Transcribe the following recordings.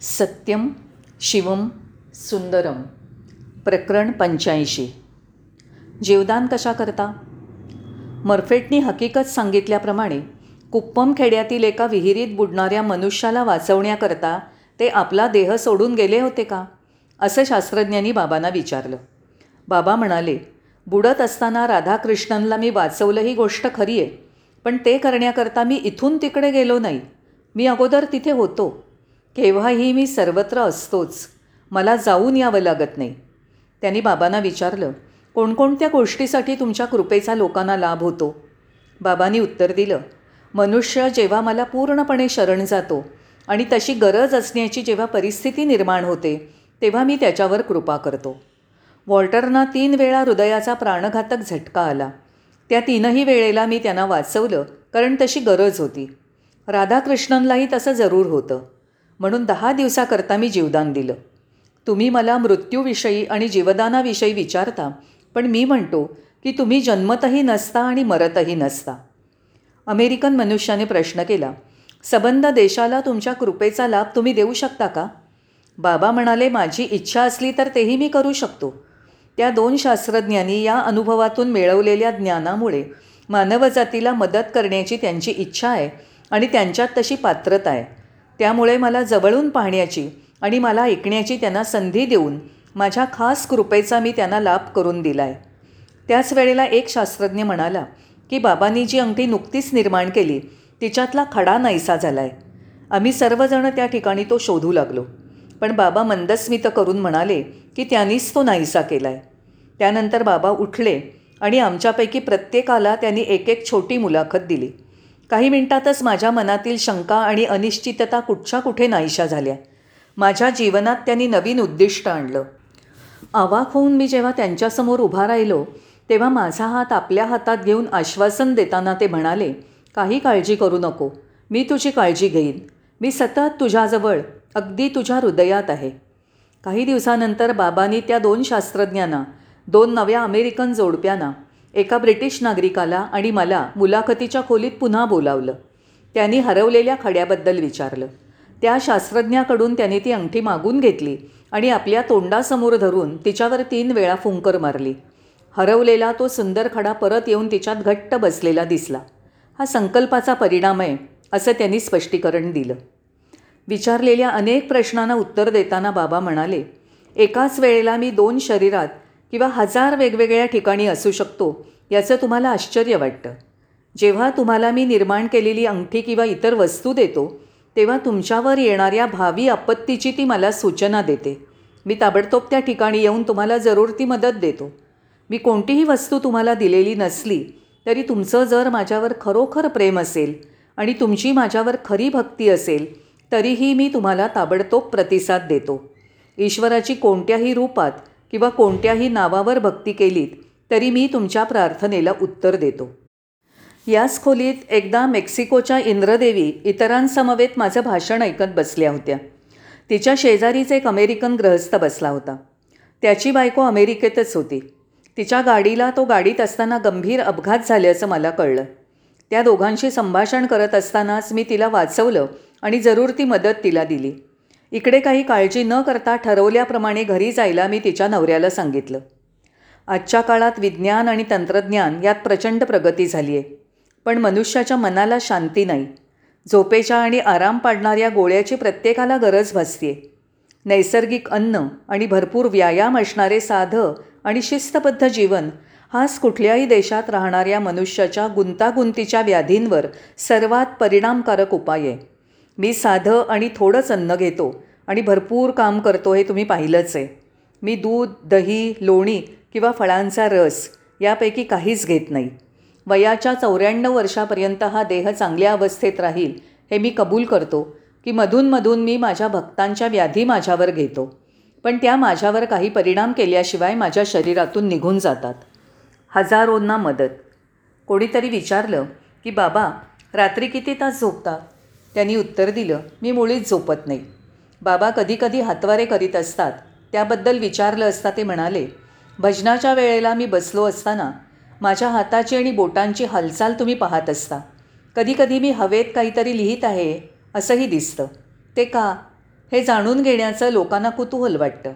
सत्यम शिवम सुंदरम. प्रकरण पंच्याऐंशी. जीवदान कशा करता? मर्फेटनी हकीकत सांगितल्याप्रमाणे कुप्पम खेड्यातील एका विहिरीत बुडणाऱ्या मनुष्याला वाचवण्याकरता ते आपला देह सोडून गेले होते का? असं शास्त्रज्ञांनी बाबांना विचारलं. बाबा म्हणाले बुडत असताना राधाकृष्णनला मी वाचवलं ही गोष्ट खरी आहे पण ते करण्याकरता मी इथून तिकडे गेलो नाही. मी अगोदर तिथे होतो. केव्हाही मी सर्वत्र असतोच. मला जाऊन यावं लागत नाही. त्यांनी बाबांना विचारलं कोणकोणत्या गोष्टीसाठी तुमच्या कृपेचा लोकांना लाभ होतो? बाबांनी उत्तर दिलं मनुष्य जेव्हा मला पूर्णपणे शरण जातो आणि तशी गरज असण्याची जेव्हा परिस्थिती निर्माण होते तेव्हा मी त्याच्यावर कृपा करतो. वॉल्टरना तीन वेळा हृदयाचा प्राणघातक झटका आला. त्या तीनही वेळेला मी त्यांना वाचवलं कारण तशी गरज होती. राधाकृष्णनलाही तसं जरूर होतं. म्हणून दहा दिवसाकरता मी जीवदान दिलं. तुम्ही मला मृत्यूविषयी आणि जीवदानाविषयी विचारता पण मी म्हणतो की तुम्ही जन्मतही नसता आणि मरतही नसता. अमेरिकन मनुष्याने प्रश्न केला सबंध देशाला तुमच्या कृपेचा लाभ तुम्ही देऊ शकता का? बाबा म्हणाले माझी इच्छा असली तर तेही मी करू शकतो. त्या दोन शास्त्रज्ञांनी या अनुभवातून मिळवलेल्या ज्ञानामुळे मानवजातीला मदत करण्याची त्यांची इच्छा आहे आणि त्यांच्यात तशी पात्रता आहे. त्यामुळे मला जवळून पाहण्याची आणि मला ऐकण्याची त्यांना संधी देऊन माझ्या खास कृपेचा मी त्यांना लाभ करून दिला आहे त्याच वेळेला एक शास्त्रज्ञ म्हणाला की बाबांनी जी अंगठी नुकतीच निर्माण केली तिच्यातला खडा नाहीसा झाला आहे आम्ही सर्वजण त्या ठिकाणी तो शोधू लागलो. पण बाबा मंदस्मित करून म्हणाले की त्यांनीच तो नाहीसा केला आहे त्यानंतर बाबा उठले आणि आमच्यापैकी प्रत्येकाला त्यांनी एक एक छोटी मुलाखत दिली. काही मिनिटातच माझ्या मनातील शंका आणि अनिश्चितता कुठच्या कुठे नाहीशा झाल्या. माझ्या जीवनात त्यांनी नवीन उद्दिष्ट आणलं. आवाक होऊन मी जेव्हा त्यांच्यासमोर उभा राहिलो तेव्हा माझा हात आपल्या हातात घेऊन आश्वासन देताना ते म्हणाले काही काळजी करू नको. मी तुझी काळजी घेईन. मी सतत तुझ्याजवळ अगदी तुझ्या हृदयात आहे. काही दिवसानंतर बाबांनी त्या दोन शास्त्रज्ञांना दोन नव्या अमेरिकन जोडप्यांना एका ब्रिटिश नागरिकाला आणि मला मुलाखतीच्या खोलीत पुन्हा बोलावलं. त्यांनी हरवलेल्या खड्याबद्दल विचारलं. त्या शास्त्रज्ञाकडून त्याने ती अंगठी मागून घेतली आणि आपल्या तोंडासमोर धरून तिच्यावर तीन वेळा फुंकर मारली. हरवलेला तो सुंदर खडा परत येऊन तिच्यात घट्ट बसलेला दिसला. हा संकल्पाचा परिणाम आहे असं त्यांनी स्पष्टीकरण दिलं. विचारलेल्या अनेक प्रश्नांना उत्तर देताना बाबा म्हणाले एकाच वेळेला मी दोन शरीरात किंवा हजार वेगवेगळ्या ठिकाणी असू शकतो याचं तुम्हाला आश्चर्य वाटतं. जेव्हा तुम्हाला मी निर्माण केलेली अंगठी किंवा इतर वस्तू देतो तेव्हा तुमच्यावर येणाऱ्या भावी आपत्तीची ती मला सूचना देते. मी ताबडतोब त्या ठिकाणी येऊन तुम्हाला जरूर ती मदत देतो. मी कोणतीही वस्तू तुम्हाला दिलेली नसली तरी तुमचं जर माझ्यावर खरोखर प्रेम असेल आणि तुमची माझ्यावर खरी भक्ती असेल तरीही मी तुम्हाला ताबडतोब प्रतिसाद देतो. ईश्वराची कोणत्याही रूपात किंवा कोणत्याही नावावर भक्ती केलीत तरी मी तुमच्या प्रार्थनेला उत्तर देतो. याच खोलीत एकदा मेक्सिकोच्या इंद्रदेवी इतरांसमवेत माझं भाषण ऐकत बसल्या होत्या. तिच्या शेजारीच एक अमेरिकन ग्रहस्थ बसला होता. त्याची बायको अमेरिकेतच होती. तिच्या गाडीला तो गाडीत असताना गंभीर अपघात झाल्याचं मला कळलं. त्या दोघांशी संभाषण करत असतानाच मी तिला वाचवलं आणि जरूर ती मदत तिला दिली. इकडे काही काळजी न करता ठरवल्याप्रमाणे घरी जायला मी तिच्या नवऱ्याला सांगितलं. आजच्या काळात विज्ञान आणि तंत्रज्ञान यात प्रचंड प्रगती झाली आहे. पण मनुष्याच्या मनाला शांती नाही. झोपेच्या आणि आराम पाडणाऱ्या गोळ्याची प्रत्येकाला गरज भासते नैसर्गिक अन्न आणि भरपूर व्यायाम असणारे साधं आणि शिस्तबद्ध जीवन हाच कुठल्याही देशात राहणाऱ्या मनुष्याच्या गुंतागुंतीच्या व्याधींवर सर्वात परिणामकारक उपाय आहे. मी साधं आणि थोडंच अन्न घेतो आणि भरपूर काम करतो हे तुम्ही पाहिलंच आहे. मी दूध दही लोणी किंवा फळांचा रस यापैकी काहीच घेत नाही. वयाच्या चौऱ्याण्णव वर्षापर्यंत हा देह चांगल्या अवस्थेत राहील हे मी कबूल करतो की मधूनमधून मी माझ्या भक्तांच्या व्याधी माझ्यावर घेतो. पण त्या माझ्यावर काही परिणाम केल्याशिवाय माझ्या शरीरातून निघून जातात. हजारोंना मदत. कोणीतरी विचारलं की बाबा रात्री किती तास झोपतात त्यांनी उत्तर दिलं मी मुळीच झोपत नाही. बाबा कधीकधी हातवारे करीत असतात. त्याबद्दल विचारलं असता ते म्हणाले भजनाच्या वेळेला मी बसलो असताना माझ्या हाताची आणि बोटांची हालचाल तुम्ही पाहत असता. कधीकधी मी हवेत काहीतरी लिहित आहे असंही दिसतं. ते का? हे जाणून घेण्याचं लोकांना कुतूहल वाटतं.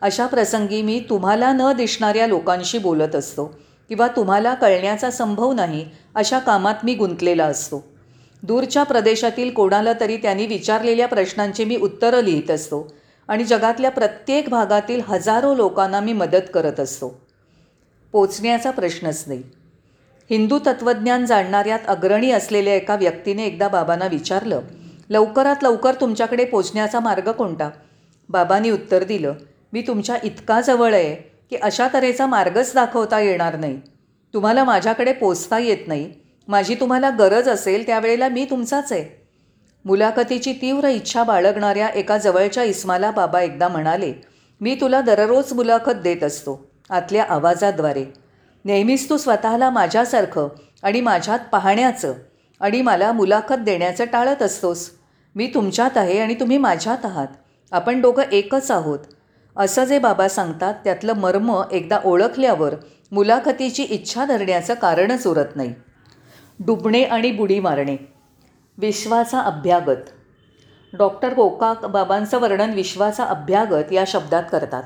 अशा प्रसंगी मी तुम्हाला न दिसणाऱ्या लोकांशी बोलत असतो किंवा तुम्हाला कळण्याचा संभव नाही अशा कामात मी गुंतलेला असतो. दूरच्या प्रदेशातील कोणाला तरी त्यांनी विचारलेल्या प्रश्नांची मी उत्तरं लिहित असतो आणि जगातल्या प्रत्येक भागातील हजारो लोकांना मी मदत करत असतो. पोचण्याचा प्रश्नच नाही. हिंदू तत्त्वज्ञान जाणणाऱ्यात अग्रणी असलेल्या एका व्यक्तीने एकदा बाबांना विचारलं लवकरात लवकर तुमच्याकडे पोचण्याचा मार्ग कोणता? बाबांनी उत्तर दिलं मी तुमच्या इतका जवळ आहे की अशा तऱ्हेचा मार्गच दाखवता येणार नाही. तुम्हाला माझ्याकडे पोचता येत नाही. माझी तुम्हाला गरज असेल त्यावेळेला मी तुमचाच आहे. मुलाखतीची तीव्र इच्छा बाळगणाऱ्या एका जवळच्या इस्माला बाबा एकदा म्हणाले मी तुला दररोज मुलाखत देत असतो आतल्या आवाजाद्वारे. नेहमीच तू स्वतःला माझ्यासारखं आणि माझ्यात पाहण्याचं आणि मला मुलाखत देण्याचं टाळत असतोस. मी तुमच्यात आहे आणि तुम्ही माझ्यात आहात. आपण दोघं एकच आहोत. असं जे बाबा सांगतात त्यातलं मर्म एकदा ओळखल्यावर मुलाखतीची इच्छा धरण्याचं कारणच उरत नाही. डुबणे आणि बुडी मारणे. विश्वाचा अभ्यागत. डॉक्टर गोकाक बाबांचं वर्णन विश्वाचा अभ्यागत या शब्दात करतात.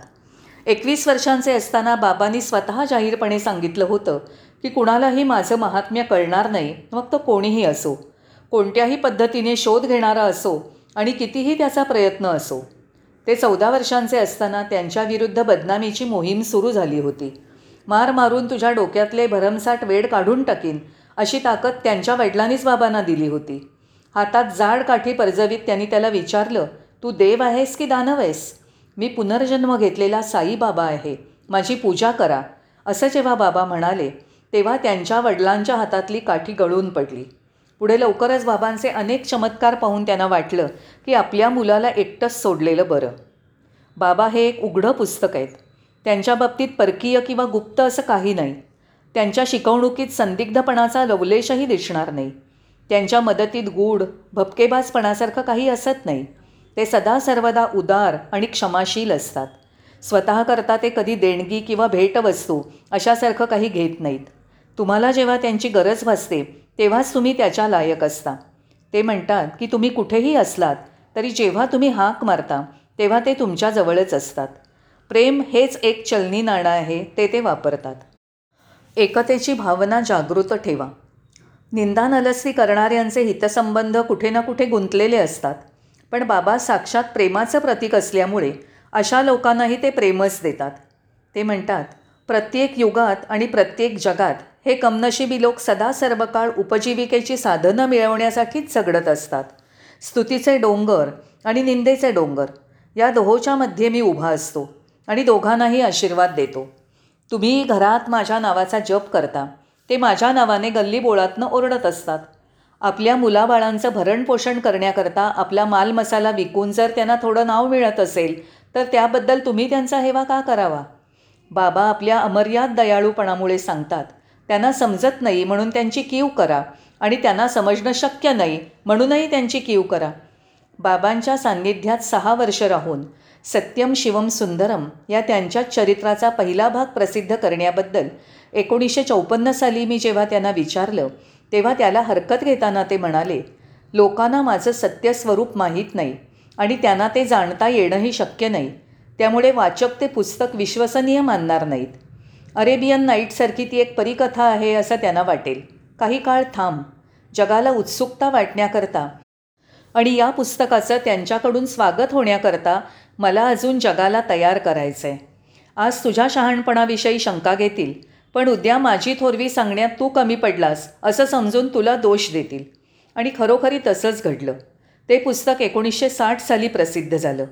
एकवीस वर्षांचे असताना बाबांनी स्वतः जाहीरपणे सांगितलं होतं की कुणालाही माझं महात्म्य कळणार नाही मग तो कोणीही असो. कोणत्याही पद्धतीने शोध घेणारा असो आणि कितीही त्याचा प्रयत्न असो. ते चौदा वर्षांचे असताना त्यांच्याविरुद्ध बदनामीची मोहीम सुरू झाली होती. मार मारून तुझ्या डोक्यातले भरमसाट वेड काढून टाकीन अशी ताकद त्यांच्या वडिलांनीच बाबांना दिली होती. हातात जाड काठी परजवीत त्यांनी त्याला विचारलं तू देव आहेस की दानव आहेस मी पुनर्जन्म घेतलेला साईबाबा आहे माझी पूजा करा. असं जेव्हा बाबा म्हणाले तेव्हा त्यांच्या वडिलांच्या हातातली काठी गळून पडली. पुढे लवकरच बाबांचे अनेक चमत्कार पाहून त्यांना वाटलं की आपल्या मुलाला एकटंच सोडलेलं बरं. बाबा हे एक उघडं पुस्तक आहेत. त्यांच्या बाबतीत परकीय किंवा गुप्त असं काही नाही. त्यांच्या शिकवणुकीत संदिग्धपणाचा लवलेशही दिसणार नाही. त्यांच्या मदतीत गूढ भपकेबाजपणासारखं काही असत नाही. ते सदा सर्वदा उदार आणि क्षमाशील असतात. स्वतःकरता ते कधी देणगी किंवा भेटवस्तू अशासारखं काही घेत नाहीत. तुम्हाला जेव्हा त्यांची गरज भासते तेव्हाच तुम्ही त्याच्या लायक असता. ते म्हणतात की तुम्ही कुठेही असलात तरी जेव्हा तुम्ही हाक मारता तेव्हा ते तुमच्याजवळच असतात. प्रेम हेच एक चलनी नाणं आहे ते ते वापरतात. एकतेची भावना जागृत ठेवा. निंदा नलस्ती करणाऱ्यांचे हितसंबंध कुठे ना कुठे गुंतलेले असतात. पण बाबा साक्षात प्रेमाचं प्रतीक असल्यामुळे अशा लोकांनाही ते प्रेमच देतात. ते म्हणतात प्रत्येक युगात आणि प्रत्येक जगात हे कमनशिबी लोक सदा सर्व काळ उपजीविकेची साधनं मिळवण्यासाठीच झगडत असतात. स्तुतीचे डोंगर आणि निंदेचे डोंगर. या दोहोच्या मध्ये मी उभा असतो आणि दोघांनाही आशीर्वाद देतो. तुम्ही घरात माझ्या नावाचा जप करता. ते माझ्या नावाने गल्लीबोळातनं ओरडत असतात. आपल्या मुलाबाळांचं भरणपोषण करण्याकरता आपला मालमसाला विकून जर त्यांना थोडं नाव मिळत असेल तर त्याबद्दल तुम्ही त्यांचा हेवा का करावा? बाबा आपल्या अमर्याद दयाळूपणामुळे सांगतात त्यांना समजत नाही म्हणून त्यांची कीव करा आणि त्यांना समजणं शक्य नाही म्हणूनही त्यांची कीव करा. बाबांच्या सान्निध्यात सहा वर्ष राहून सत्यम शिवम सुंदरम या त्यांच्याच चरित्राचा पहिला भाग प्रसिद्ध करण्याबद्दल एकोणीसशे चौपन्न साली मी जेव्हा त्यांना विचारलं तेव्हा त्याला हरकत घेताना ते म्हणाले लोकांना माझं सत्य स्वरूप माहीत नाही आणि त्यांना ते जाणता येणंही शक्य नाही. त्यामुळे वाचक ते पुस्तक विश्वसनीय मानणार नाहीत. अरेबियन नाईटसारखी ती एक परिकथा आहे असं त्यांना वाटेल. काही काळ थांब. जगाला उत्सुकता वाटण्याकरता आणि या पुस्तकाचं त्यांच्याकडून स्वागत होण्याकरता मला अजून जगाला तयार करायचं आहे आज तुझ्या शहाणपणाविषयी शंका घेतील पण उद्या माझी थोरवी सांगण्यात तू कमी पडलास असं समजून तुला दोष देतील. आणि खरोखरी तसंच घडलं. ते पुस्तक एकोणीसशे साठ साली प्रसिद्ध झालं.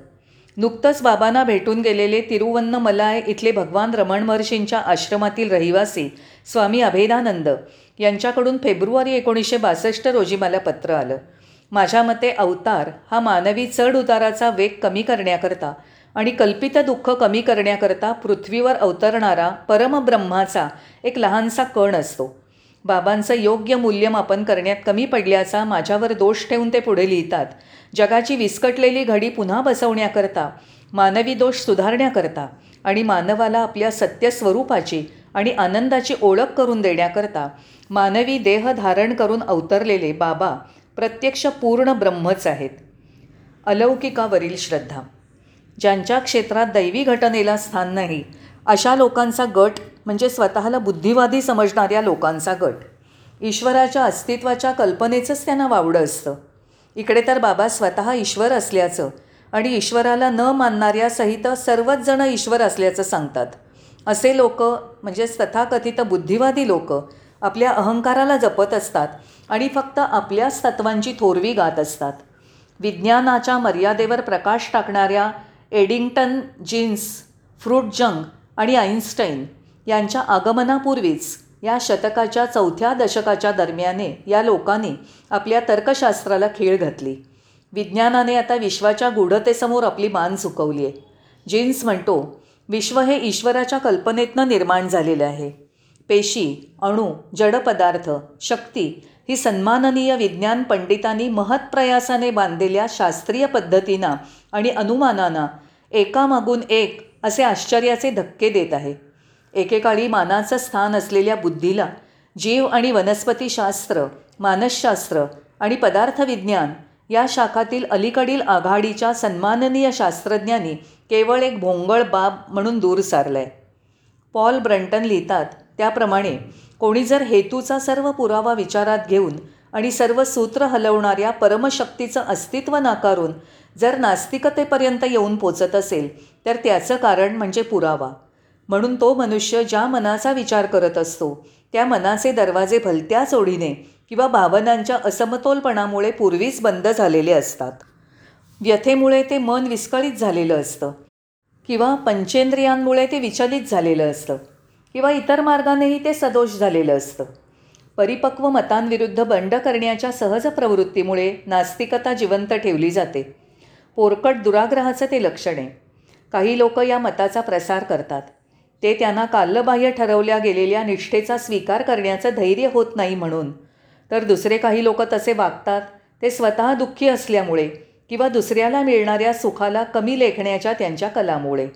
नुकतंच बाबांना भेटून गेलेले तिरुवन्नमलाय इथले भगवान रमण महर्षींच्या आश्रमातील रहिवासी स्वामी अभेदानंद यांच्याकडून फेब्रुवारी एकोणीसशे बासष्ट रोजी मला पत्र आलं. माझ्या मते अवतार हा मानवी चढ उताराचा वेग कमी करण्याकरता आणि कल्पित दुःख कमी करण्याकरता पृथ्वीवर अवतरणारा परमब्रह्माचा एक लहानसा कण असतो. बाबांचं योग्य मूल्यमापन करण्यात कमी पडल्याचा माझ्यावर दोष ठेवून ते पुढे लिहितात. जगाची विस्कटलेली घडी पुन्हा बसवण्याकरता मानवी दोष सुधारण्याकरता आणि मानवाला आपल्या सत्यस्वरूपाची आणि आनंदाची ओळख करून देण्याकरता मानवी देह धारण करून अवतरलेले बाबा प्रत्यक्ष पूर्ण ब्रह्मच आहेत. अलौकिकावरील श्रद्धा. ज्यांच्या क्षेत्रात दैवी घटनेला स्थान नाही अशा लोकांचा गट म्हणजे स्वतःला बुद्धिवादी समजणाऱ्या लोकांचा गट. ईश्वराच्या अस्तित्वाच्या कल्पनेचंच त्यांना वावडं असतं. इकडे तर बाबा स्वतः ईश्वर असल्याचं आणि ईश्वराला न मानणाऱ्या सहित सर्वच जण ईश्वर असल्याचं सांगतात. असे लोक म्हणजे तथाकथित बुद्धिवादी लोक आपल्या अहंकाराला जपत असतात आणि फक्त आपल्याच तत्वांची थोरवी गात असतात. विज्ञानाच्या मर्यादेवर प्रकाश टाकणाऱ्या एडिंग्टन जीन्स फ्रूट जंग आणि आईन्स्टाईन यांच्या आगमनापूर्वीच या शतकाच्या चौथ्या दशकाच्या दरम्याने या लोकांनी आपल्या तर्कशास्त्राला खीळ घातली. विज्ञानाने आता विश्वाच्या गूढतेसमोर आपली मान झुकवली आहे जीन्स म्हणतो विश्व हे ईश्वराच्या कल्पनेतनं निर्माण झालेलं आहे. पेशी अणू जडपदार्थ शक्ती ही सन्माननीय विज्ञान पंडितांनी महत्प्रयासाने बांधलेल्या शास्त्रीय पद्धतींना आणि अनुमानांना एकामागून एक असे आश्चर्याचे धक्के देत आहे. एकेकाळी मानाचं स्थान असलेल्या बुद्धीला जीव आणि वनस्पतीशास्त्र मानसशास्त्र आणि पदार्थविज्ञान या शाखातील अलीकडील आघाडीच्या सन्माननीय शास्त्रज्ञांनी केवळ एक भोंगळ बाब म्हणून दूर सारलं आहे पॉल ब्रंटन लिहितात त्याप्रमाणे कोणी जर हेतूचा सर्व पुरावा विचारात घेऊन आणि सर्व सूत्र हलवणाऱ्या परमशक्तीचं अस्तित्व नाकारून जर नास्तिकतेपर्यंत येऊन पोचत असेल तर त्याचं कारण म्हणजे पुरावा. म्हणून तो मनुष्य ज्या मनाचा विचार करत असतो त्या मनाचे दरवाजे भलत्याच ओढीने किंवा भावनांच्या असमतोलपणामुळे पूर्वीच बंद झालेले असतात. व्यथेमुळे ते मन विस्कळीत झालेलं असतं किंवा पंचेंद्रियांमुळे ते विचलित झालेलं असतं. किंवा इतर मार्गानेही ते सदोष झालेलं असतं. परिपक्व मतांविरुद्ध बंड करण्याच्या सहज प्रवृत्तीमुळे नास्तिकता जिवंत ठेवली जाते. पोरकट दुराग्रहाचं ते लक्षण आहे. काही लोक या मताचा प्रसार करतात. ते त्यांना कालबाह्य ठरवल्या गेलेल्या निष्ठेचा स्वीकार करण्याचं धैर्य होत नाही म्हणून. तर दुसरे काही लोक तसे वागतात ते स्वतः दुःखी असल्यामुळे किंवा दुसऱ्याला मिळणाऱ्या सुखाला कमी लेखण्याच्या त्यांच्या कलामुळे.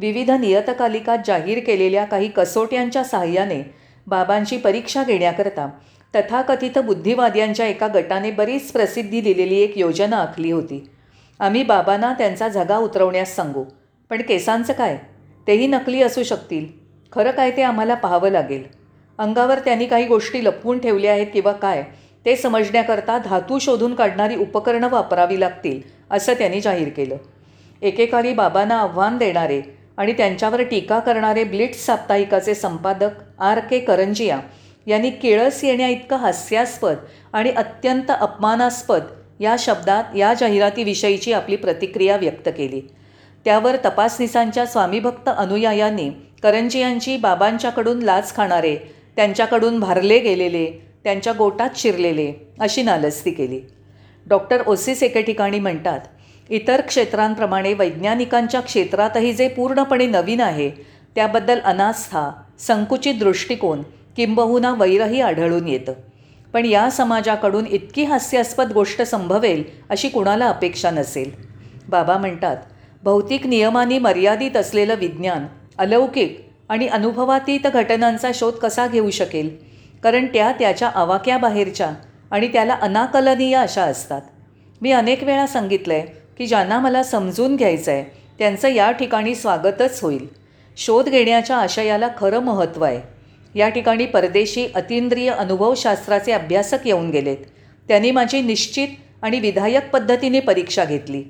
विविध नियतकालिकात जाहीर केलेल्या काही कसोट्यांच्या साह्याने बाबांची परीक्षा घेण्याकरता तथाकथित बुद्धिवाद्यांच्या एका गटाने बरीच प्रसिद्धी दिलेली एक योजना आखली होती. आम्ही बाबांना त्यांचा झगा उतरवण्यास सांगू पण केसांचं काय? तेही नकली असू शकतील. खरं काय ते आम्हाला पाहावं लागेल. अंगावर त्यांनी काही गोष्टी लपवून ठेवल्या आहेत किंवा काय ते समजण्याकरता धातू शोधून काढणारी उपकरणं वापरावी लागतील असं त्यांनी जाहीर केलं. एकेकाळी बाबांना आव्हान देणारे आणि त्यांच्यावर टीका करणारे ब्लिट्स साप्ताहिकाचे संपादक आर के करंजिया यांनी केळस येण्याइतकं हास्यास्पद आणि अत्यंत अपमानास्पद या शब्दात या जाहिरातीविषयीची आपली प्रतिक्रिया व्यक्त केली. त्यावर तपासनिसांच्या स्वामीभक्त अनुयायांनी करंजियांची बाबांच्याकडून लाच खाणारे त्यांच्याकडून भारले गेलेले त्यांच्या गोटात शिरलेले अशी नालस्ती केली. डॉक्टर ओसिस एके ठिकाणी म्हणतात इतर क्षेत्रांप्रमाणे वैज्ञानिकांच्या क्षेत्रातही जे पूर्णपणे नवीन आहे त्याबद्दल अनास्था संकुचित दृष्टिकोन किंबहुना वैरही आढळून येतं. पण या समाजाकडून इतकी हास्यास्पद गोष्ट संभवेल अशी कुणाला अपेक्षा नसेल. बाबा म्हणतात भौतिक नियमांनी मर्यादित असलेलं विज्ञान अलौकिक आणि अनुभवातीत घटनांचा शोध कसा घेऊ शकेल? कारण त्या त्याच्या आवाक्याबाहेरच्या आणि त्याला अनाकलनीय अशा असतात. मी अनेक वेळा सांगितलं आहे की ज्यांना मला समजून घ्यायचं आहे त्यांचं या ठिकाणी स्वागतच होईल. शोध घेण्याच्या आशयाला खरं महत्त्व आहे. या ठिकाणी परदेशी अतिंद्रिय अनुभवशास्त्राचे अभ्यासक येऊन गेलेत. त्यांनी माझी निश्चित आणि विधायक पद्धतीने परीक्षा घेतली.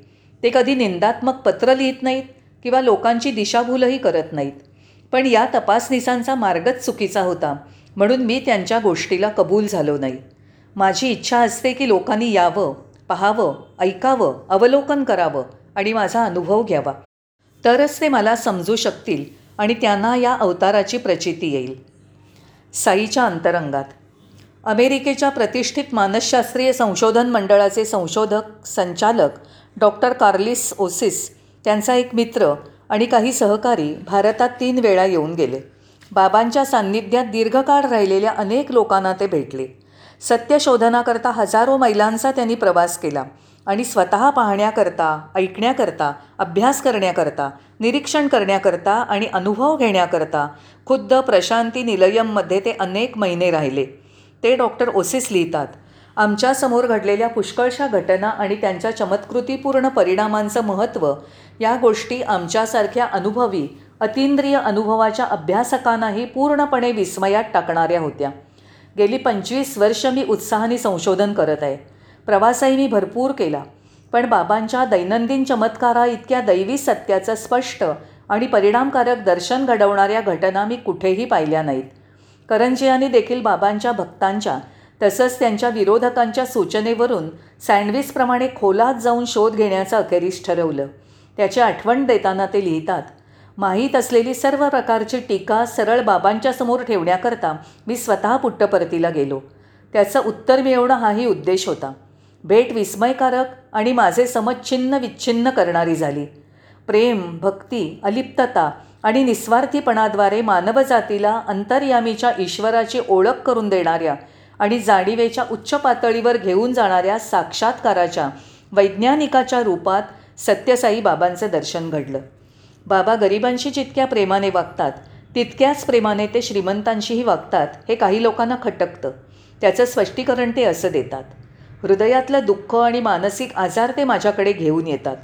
ते कधी निंदात्मक पत्र लिहित नाहीत किंवा लोकांची दिशाभूलही करत नाहीत. पण या तपासनिसांचा मार्गच चुकीचा होता म्हणून मी त्यांच्या गोष्टीला कबूल झालो नाही. माझी इच्छा असते की लोकांनी यावं. पाहावं ऐकावं अवलोकन करावं आणि माझा अनुभव घ्यावा. तरच ते मला समजू शकतील आणि त्यांना या अवताराची प्रचिती येईल. साईच्या अंतरंगात. अमेरिकेच्या प्रतिष्ठित मानसशास्त्रीय संशोधन मंडळाचे संशोधक संचालक डॉक्टर कार्लिस ओसिस त्यांचा एक मित्र आणि काही सहकारी भारतात तीन वेळा येऊन गेले. बाबांच्या सान्निध्यात दीर्घकाळ राहिलेल्या अनेक लोकांना ते भेटले. सत्यशोधनाकरता हजारो मैलांचा त्यांनी प्रवास केला आणि स्वतः पाहण्याकरता ऐकण्याकरता अभ्यास करण्याकरता निरीक्षण करण्याकरता आणि अनुभव घेण्याकरता खुद्द प्रशांती निलयममध्ये ते अनेक महिने राहिले. ते डॉक्टर ओसिस लिहितात आमच्यासमोर घडलेल्या पुष्कळशा घटना आणि त्यांच्या चमत्कृतीपूर्ण परिणामांचं महत्त्व या गोष्टी आमच्यासारख्या अनुभवी अतिंद्रिय अनुभवाच्या अभ्यासकांनाही पूर्णपणे विस्मयात टाकणाऱ्या होत्या. गेली पंचवीस वर्ष मी उत्साहाने संशोधन करत आहे. प्रवासही मी भरपूर केला. पण बाबांच्या दैनंदिन चमत्कारा इतक्या दैवी सत्याचं स्पष्ट आणि परिणामकारक दर्शन घडवणाऱ्या घटना मी कुठेही पाहिल्या नाहीत. करंजियाने देखील बाबांच्या भक्तांच्या तसंच त्यांच्या विरोधकांच्या सूचनेवरून सँडविचप्रमाणे खोलात जाऊन शोध घेण्याचं अखेरीस ठरवलं. त्याची आठवण देताना ते लिहितात माहीत असलेली सर्व प्रकारची टीका सरळ बाबांच्या समोर ठेवण्याकरता मी स्वतः पुट्टपरतीला गेलो. त्याचं उत्तर मिळवणं हाही उद्देश होता. भेट विस्मयकारक आणि माझे समज छिन्न विच्छिन्न करणारी झाली. प्रेम भक्ती अलिप्तता आणि निस्वार्थीपणाद्वारे मानवजातीला अंतर्यामीच्या ईश्वराची ओळख करून देणाऱ्या आणि जाणीवेच्या उच्च पातळीवर घेऊन जाणाऱ्या साक्षात्काराच्या वैज्ञानिकाच्या रूपात सत्यसाई बाबांचं दर्शन घडलं. बाबा गरिबांशी जितक्या प्रेमाने वागतात तितक्याच प्रेमाने ते श्रीमंतांशीही वागतात हे काही लोकांना खटकतं. त्याचं स्पष्टीकरण ते असं देतात. हृदयातलं दुःख आणि मानसिक आजार ते माझ्याकडे घेऊन येतात.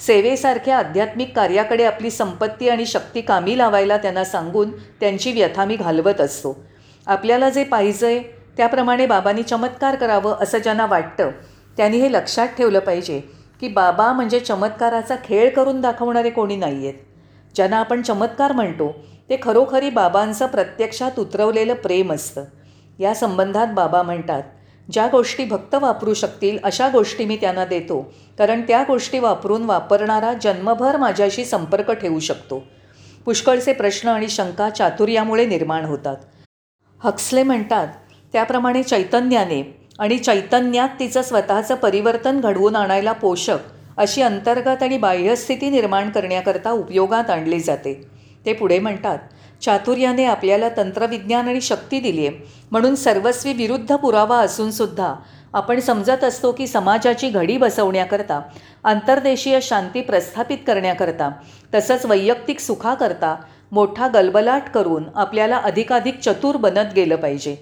सेवेसारख्या आध्यात्मिक कार्याकडे आपली संपत्ती आणि शक्ती कामी लावायला त्यांना सांगून त्यांची व्यथा मी घालवत असतो. आपल्याला जे पाहिजे त्याप्रमाणे बाबांनी चमत्कार करावं असं ज्यांना वाटतं त्यांनी हे लक्षात ठेवलं पाहिजे. की बाबा म्हणजे चमत्काराचा खेळ करून दाखवणारे कोणी नाही आहेत ज्यांना आपण चमत्कार म्हणतो ते खरोखरी बाबांचं प्रत्यक्षात उतरवलेलं प्रेम असतं. या संबंधात बाबा म्हणतात ज्या गोष्टी भक्त वापरू शकतील अशा गोष्टी मी त्यांना देतो. कारण त्या गोष्टी वापरून वापरणारा जन्मभर माझ्याशी संपर्क ठेवू शकतो. पुष्कळचे प्रश्न आणि शंका चातुर्यामुळे निर्माण होतात. हक्सले म्हणतात त्याप्रमाणे चैतन्याने आणि चैतन्यात तिचं स्वतःचं परिवर्तन घडवून आणायला पोषक अशी अंतर्गत आणि बाह्यस्थिती निर्माण करण्याकरता उपयोगात आणली जाते. ते पुढे म्हणतात चातुर्याने आपल्याला तंत्रविज्ञान आणि शक्ती दिली आहे म्हणून सर्वस्वी विरुद्ध पुरावा असूनसुद्धा आपण समजत असतो की समाजाची घडी बसवण्याकरता आंतरदेशीय शांती प्रस्थापित करण्याकरता तसंच वैयक्तिक सुखाकरता मोठा गलबलाट करून आपल्याला अधिकाधिक चतुर बनत गेलं पाहिजे.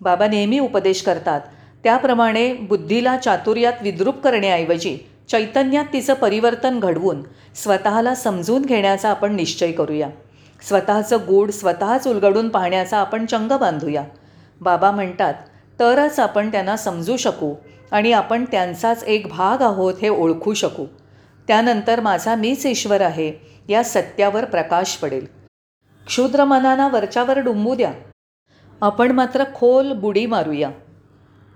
बाबा नेहमी उपदेश करतात त्याप्रमाणे बुद्धीला चातुर्यात विद्रूप करण्याऐवजी चैतन्यात तिचं परिवर्तन घडवून स्वतःला समजून घेण्याचा आपण निश्चय करूया. स्वतःचं गूढ स्वतःच उलगडून पाहण्याचा आपण चंग बांधूया. बाबा म्हणतात तरच आपण त्यांना समजू शकू आणि आपण त्यांचाच एक भाग आहोत हे ओळखू शकू. त्यानंतर माझा मीच ईश्वर आहे या सत्यावर प्रकाश पडेल. क्षुद्र मनाना वरच्यावर डुंबू द्या. आपण मात्र खोल बुडी मारूया.